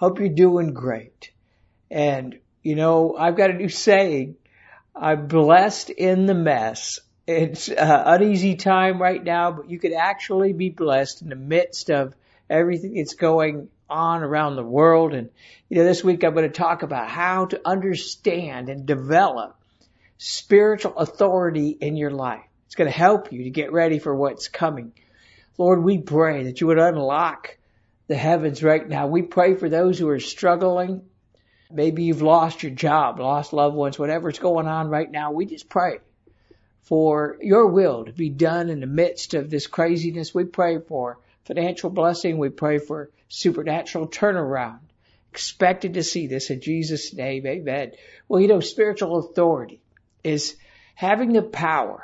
Hope you're doing great. And, you know, I've got a new saying. I'm blessed in the mess. It's uh, uneasy time right now, but you could actually be blessed in the midst of everything that's going on around the world. And, you know, this week I'm going to talk about how to understand and develop spiritual authority in your life. It's going to help you to get ready for what's coming. Lord, we pray that you would unlock the heavens right now. We pray for those who are struggling. Maybe you've lost your job, lost loved ones, whatever's going on right now. We just pray for your will to be done in the midst of this craziness. We pray for financial blessing. We pray for supernatural turnaround. Expected to see this in Jesus' name. Amen. Well, you know, spiritual authority is having the power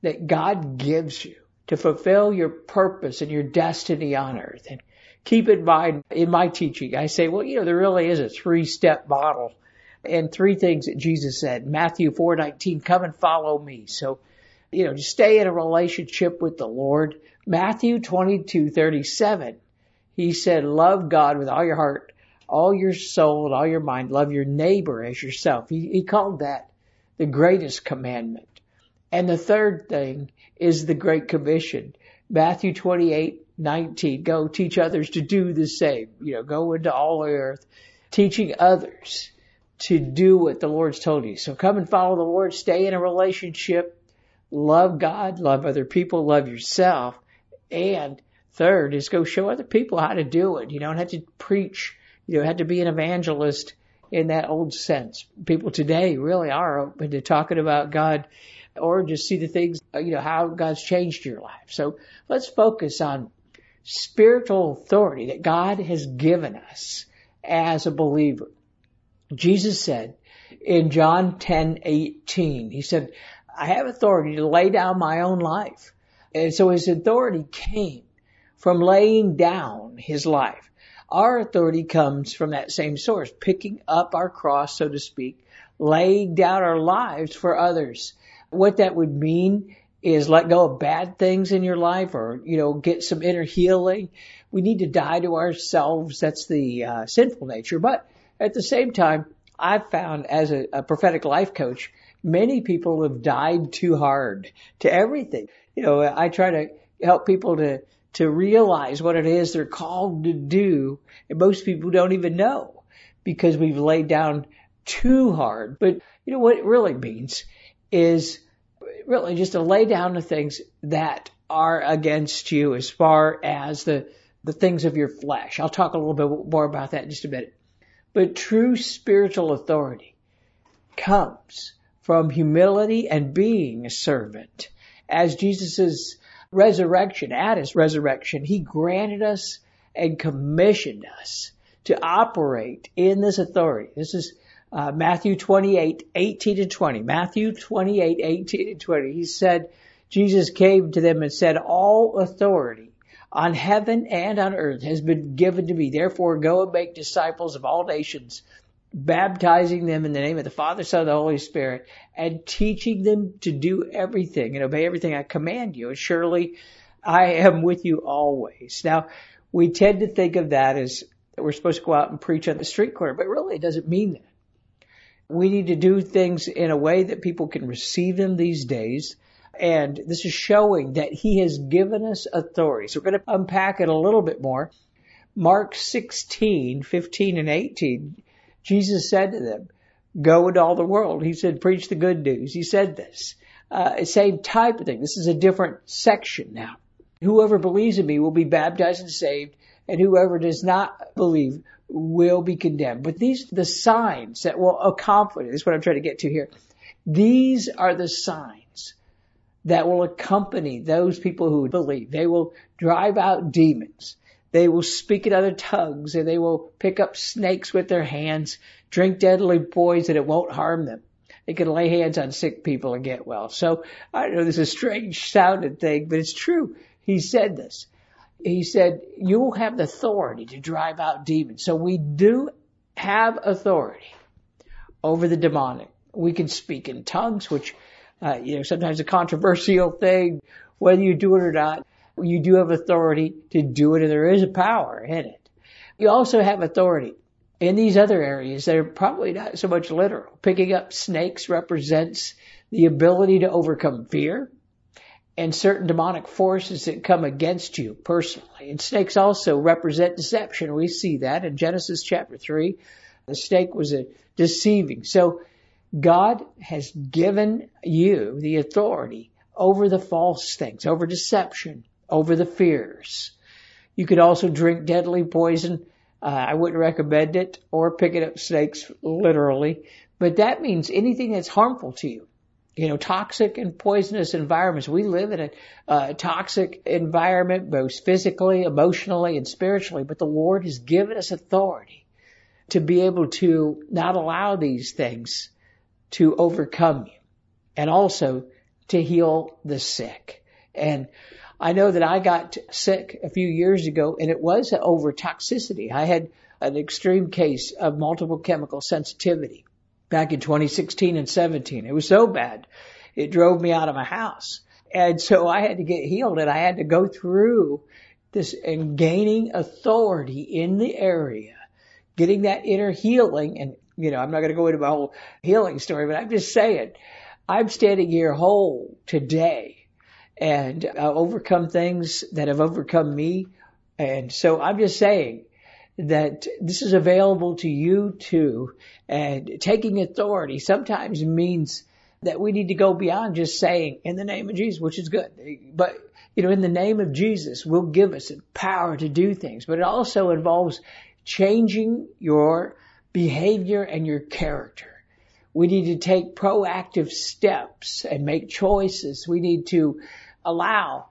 that God gives you to fulfill your purpose and your destiny on earth. And keep in mind in my teaching, I say, well, you know, there really is a three step model and three things that Jesus said. Matthew 4:19, come and follow me. So, you know, just stay in a relationship with the Lord. Matthew 22:37, he said, love God with all your heart, all your soul, and all your mind. Love your neighbor as yourself. He, he called that the greatest commandment. And the third thing is the Great Commission. Matthew 28, 19, go teach others to do the same. You know, go into all the earth, teaching others to do what the Lord's told you. So come and follow the Lord, stay in a relationship, love God, love other people, love yourself. And third is go show other people how to do it. You don't have to preach. You don't have to be an evangelist in that old sense. People today really are open to talking about God or just see the things, you know, how God's changed your life. So let's focus on spiritual authority that God has given us as a believer. Jesus said in John 10:18, he said, "I have authority to lay down my own life." And so his authority came from laying down his life. Our authority comes from that same source, picking up our cross, so to speak, laying down our lives for others. What that would mean is let go of bad things in your life or, you know, get some inner healing. We need to die to ourselves. That's the uh, sinful nature. But at the same time, I've found as a, a prophetic life coach, many people have died too hard to everything. You know, I try to help people to, to realize what it is they're called to do. And most people don't even know because we've laid down too hard. But you know what it really means is really just to lay down the things that are against you as far as the, the things of your flesh. I'll talk a little bit more about that in just a minute. But true spiritual authority comes from humility and being a servant. As Jesus' resurrection, at his resurrection, he granted us and commissioned us to operate in this authority. This is uh, Matthew 28, 18 and 20. Matthew 28, 18 and 20. He said, Jesus came to them and said, all authority on heaven and on earth has been given to me. Therefore go and make disciples of all nations, baptizing them in the name of the Father, Son, and the Holy Spirit, and teaching them to do everything and obey everything I command you. And surely I am with you always. Now, we tend to think of that as we're supposed to go out and preach on the street corner, but really it doesn't mean that. We need to do things in a way that people can receive them these days. And this is showing that he has given us authority. So we're going to unpack it a little bit more. Mark 16, 15 and 18, Jesus said to them, go into all the world. He said, preach the good news. He said this. Uh, same type of thing. This is a different section now. Whoever believes in me will be baptized and saved, and whoever does not believe will be condemned. But these the signs that will accompany. This is what I'm trying to get to here. These are the signs that will accompany those people who believe. They will drive out demons. They will speak in other tongues and they will pick up snakes with their hands, drink deadly poison. And it won't harm them. They can lay hands on sick people and get well. So I know this is a strange sounding thing, but it's true. He said this. He said, you will have the authority to drive out demons. So we do have authority over the demonic. We can speak in tongues, which, uh, you know, sometimes a controversial thing, whether you do it or not. You do have authority to do it and there is a power in it. You also have authority in these other areas that are probably not so much literal. Picking up snakes represents the ability to overcome fear and certain demonic forces that come against you personally. And snakes also represent deception. We see that in Genesis chapter 3. The snake was a deceiving. So God has given you the authority over the false things, over deception, over the fears. You could also drink deadly poison. Uh, I wouldn't recommend it or picking up snakes literally, but that means anything that's harmful to you. You know, toxic and poisonous environments. We live in a uh, toxic environment, both physically, emotionally, and spiritually, but the Lord has given us authority to be able to not allow these things to overcome you and also to heal the sick. And I know that I got sick a few years ago and it was over toxicity. I had an extreme case of multiple chemical sensitivity back in 2016 and 17. It was so bad. It drove me out of my house. And so I had to get healed and I had to go through this and gaining authority in the area, getting that inner healing. And, you know, I'm not going to go into my whole healing story, but I'm just saying, I'm standing here whole today and uh, overcome things that have overcome me. And so I'm just saying that this is available to you too. And taking authority sometimes means that we need to go beyond just saying in the name of Jesus, which is good. But, you know, in the name of Jesus will give us power to do things, but it also involves changing your behavior and your character. We need to take proactive steps and make choices. We need to allow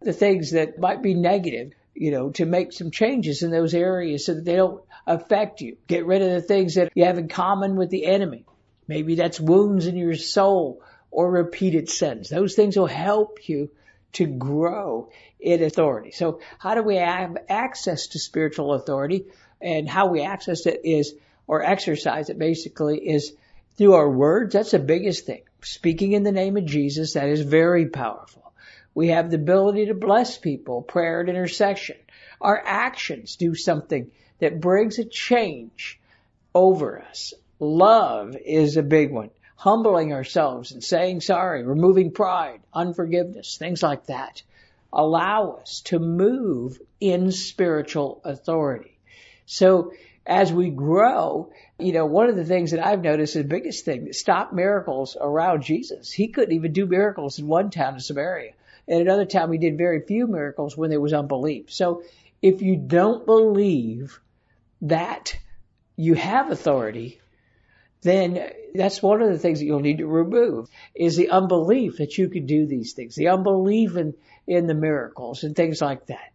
the things that might be negative, you know, to make some changes in those areas so that they don't affect you. Get rid of the things that you have in common with the enemy. Maybe that's wounds in your soul or repeated sins. Those things will help you to grow in authority. So how do we have access to spiritual authority? And how we access it is, or exercise it basically is through our words. That's the biggest thing. Speaking in the name of Jesus, that is very powerful. We have the ability to bless people, prayer and intercession. Our actions do something that brings a change over us. Love is a big one. Humbling ourselves and saying sorry, removing pride, unforgiveness, things like that allow us to move in spiritual authority. So as we grow, you know, one of the things that I've noticed is the biggest thing stopped miracles around Jesus. He couldn't even do miracles in one town in Samaria. And another time he did very few miracles when there was unbelief. So if you don't believe that you have authority, then that's one of the things that you'll need to remove is the unbelief that you could do these things, the unbelief in, in the miracles and things like that.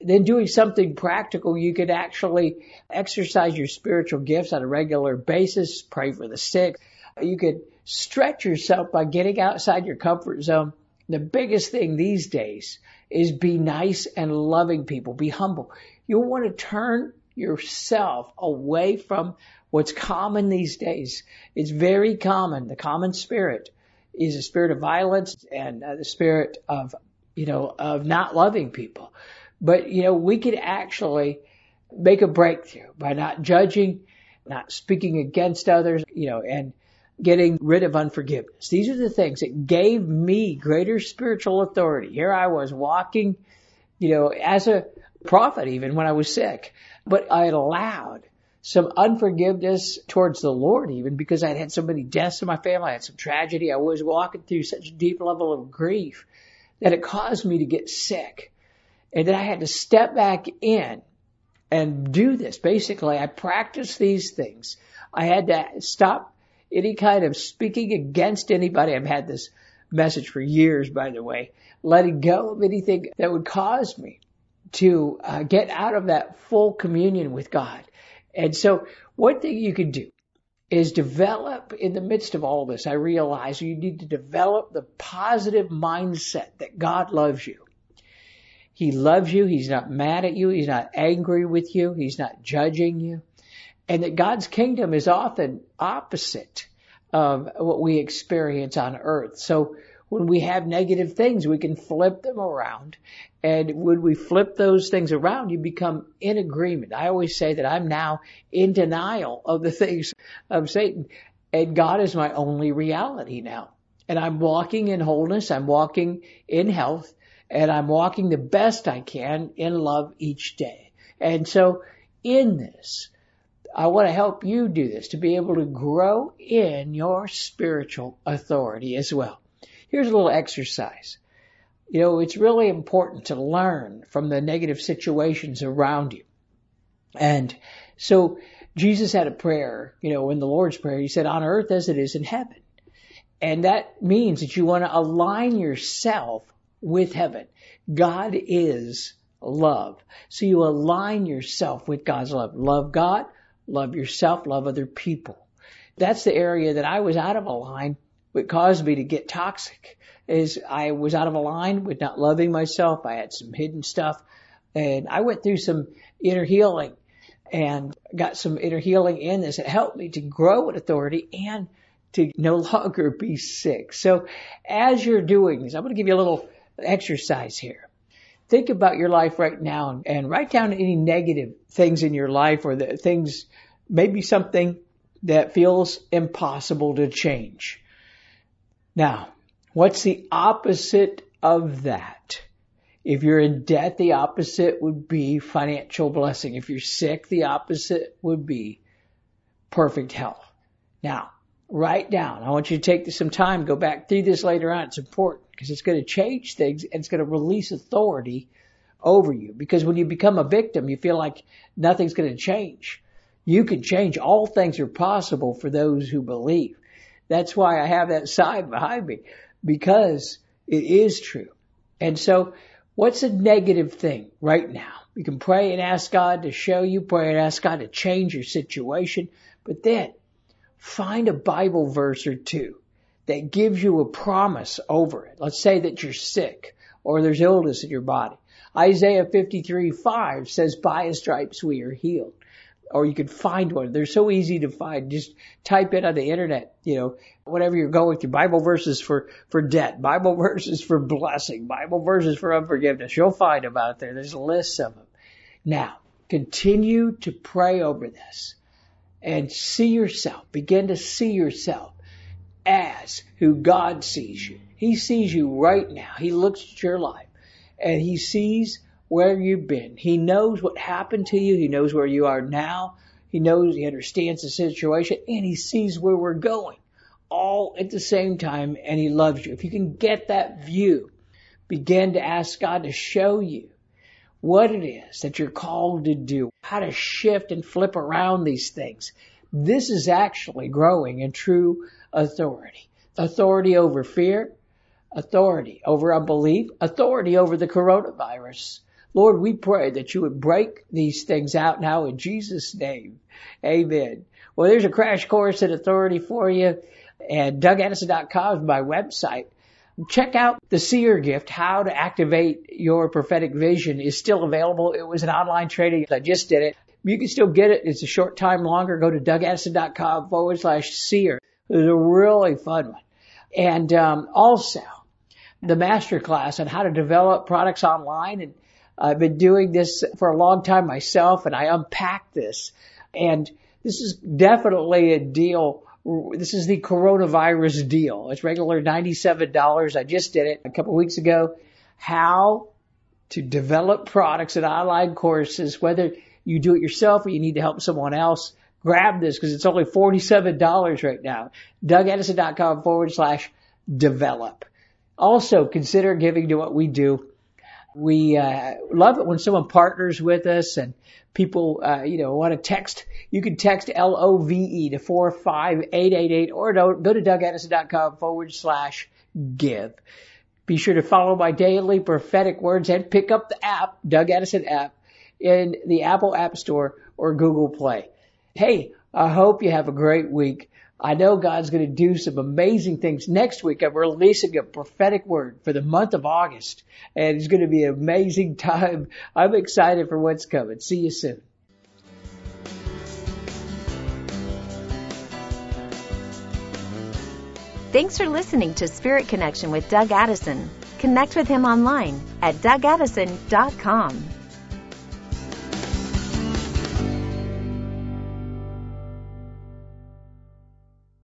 Then doing something practical, you could actually exercise your spiritual gifts on a regular basis, pray for the sick. You could stretch yourself by getting outside your comfort zone the biggest thing these days is be nice and loving people. Be humble. You want to turn yourself away from what's common these days. It's very common. The common spirit is a spirit of violence and uh, the spirit of, you know, of not loving people. But, you know, we could actually make a breakthrough by not judging, not speaking against others, you know, and getting rid of unforgiveness. These are the things that gave me greater spiritual authority. Here I was walking, you know, as a prophet even when I was sick, but I had allowed some unforgiveness towards the Lord even because I'd had so many deaths in my family. I had some tragedy. I was walking through such a deep level of grief that it caused me to get sick. And then I had to step back in and do this. Basically, I practiced these things. I had to stop any kind of speaking against anybody. I've had this message for years, by the way, letting go of anything that would cause me to uh, get out of that full communion with God. And so one thing you can do is develop in the midst of all this. I realize you need to develop the positive mindset that God loves you. He loves you. He's not mad at you. He's not angry with you. He's not judging you. And that God's kingdom is often opposite of what we experience on earth. So when we have negative things, we can flip them around. And when we flip those things around, you become in agreement. I always say that I'm now in denial of the things of Satan. And God is my only reality now. And I'm walking in wholeness. I'm walking in health and I'm walking the best I can in love each day. And so in this, I want to help you do this to be able to grow in your spiritual authority as well. Here's a little exercise. You know, it's really important to learn from the negative situations around you. And so Jesus had a prayer, you know, in the Lord's Prayer, he said, on earth as it is in heaven. And that means that you want to align yourself with heaven. God is love. So you align yourself with God's love. Love God, love yourself, love other people. That's the area that I was out of line what caused me to get toxic is I was out of line with not loving myself. I had some hidden stuff and I went through some inner healing and got some inner healing in this. It helped me to grow in authority and to no longer be sick. So as you're doing this, I'm going to give you a little exercise here. Think about your life right now and write down any negative things in your life or the things, maybe something that feels impossible to change. Now, what's the opposite of that? If you're in debt, the opposite would be financial blessing. If you're sick, the opposite would be perfect health. Now, write down. I want you to take some time, go back through this later on. It's important because it's going to change things and it's going to release authority over you. Because when you become a victim, you feel like nothing's going to change. You can change. All things are possible for those who believe. That's why I have that sign behind me because it is true. And so what's a negative thing right now? You can pray and ask God to show you, pray and ask God to change your situation, but then find a Bible verse or two that gives you a promise over it. Let's say that you're sick or there's illness in your body. Isaiah 53, 5 says, by his stripes we are healed or you could find one. They're so easy to find. Just type it on the internet, you know, whatever you're going through. Bible verses for, for debt, Bible verses for blessing, Bible verses for unforgiveness. You'll find them out there. There's lists of them. Now, continue to pray over this and see yourself, begin to see yourself as who God sees you. He sees you right now. He looks at your life and he sees where you've been. He knows what happened to you. He knows where you are now. He knows, he understands the situation and he sees where we're going all at the same time and he loves you. If you can get that view, begin to ask God to show you what it is that you're called to do, how to shift and flip around these things. This is actually growing in true authority. Authority over fear, authority over unbelief, authority over the coronavirus, Lord, we pray that you would break these things out now in Jesus' name. Amen. Well, there's a crash course in authority for you and DougAddison.com is my website. Check out the seer gift, how to activate your prophetic vision is still available. It was an online training. I just did it. You can still get it. It's a short time longer. Go to DougAddison.com forward slash seer. It was a really fun one. And um, also the master class on how to develop products online and I've been doing this for a long time myself and I unpack this. And this is definitely a deal. This is the coronavirus deal. It's regular $97. I just did it a couple weeks ago. How to develop products and online courses, whether you do it yourself or you need to help someone else. Grab this because it's only $47 right now. DougAddison.com forward slash develop. Also consider giving to what we do we uh, love it when someone partners with us and people, uh, you know, want to text. You can text L O V E to four five eight eight eight, or go to DougAddison.com forward slash give Be sure to follow my daily prophetic words and pick up the app, Doug Addison app, in the Apple App Store or Google Play. Hey, I hope you have a great week. I know God's going to do some amazing things. Next week, I'm releasing a prophetic word for the month of August, and it's going to be an amazing time. I'm excited for what's coming. See you soon. Thanks for listening to Spirit Connection with Doug Addison. Connect with him online at dougaddison.com.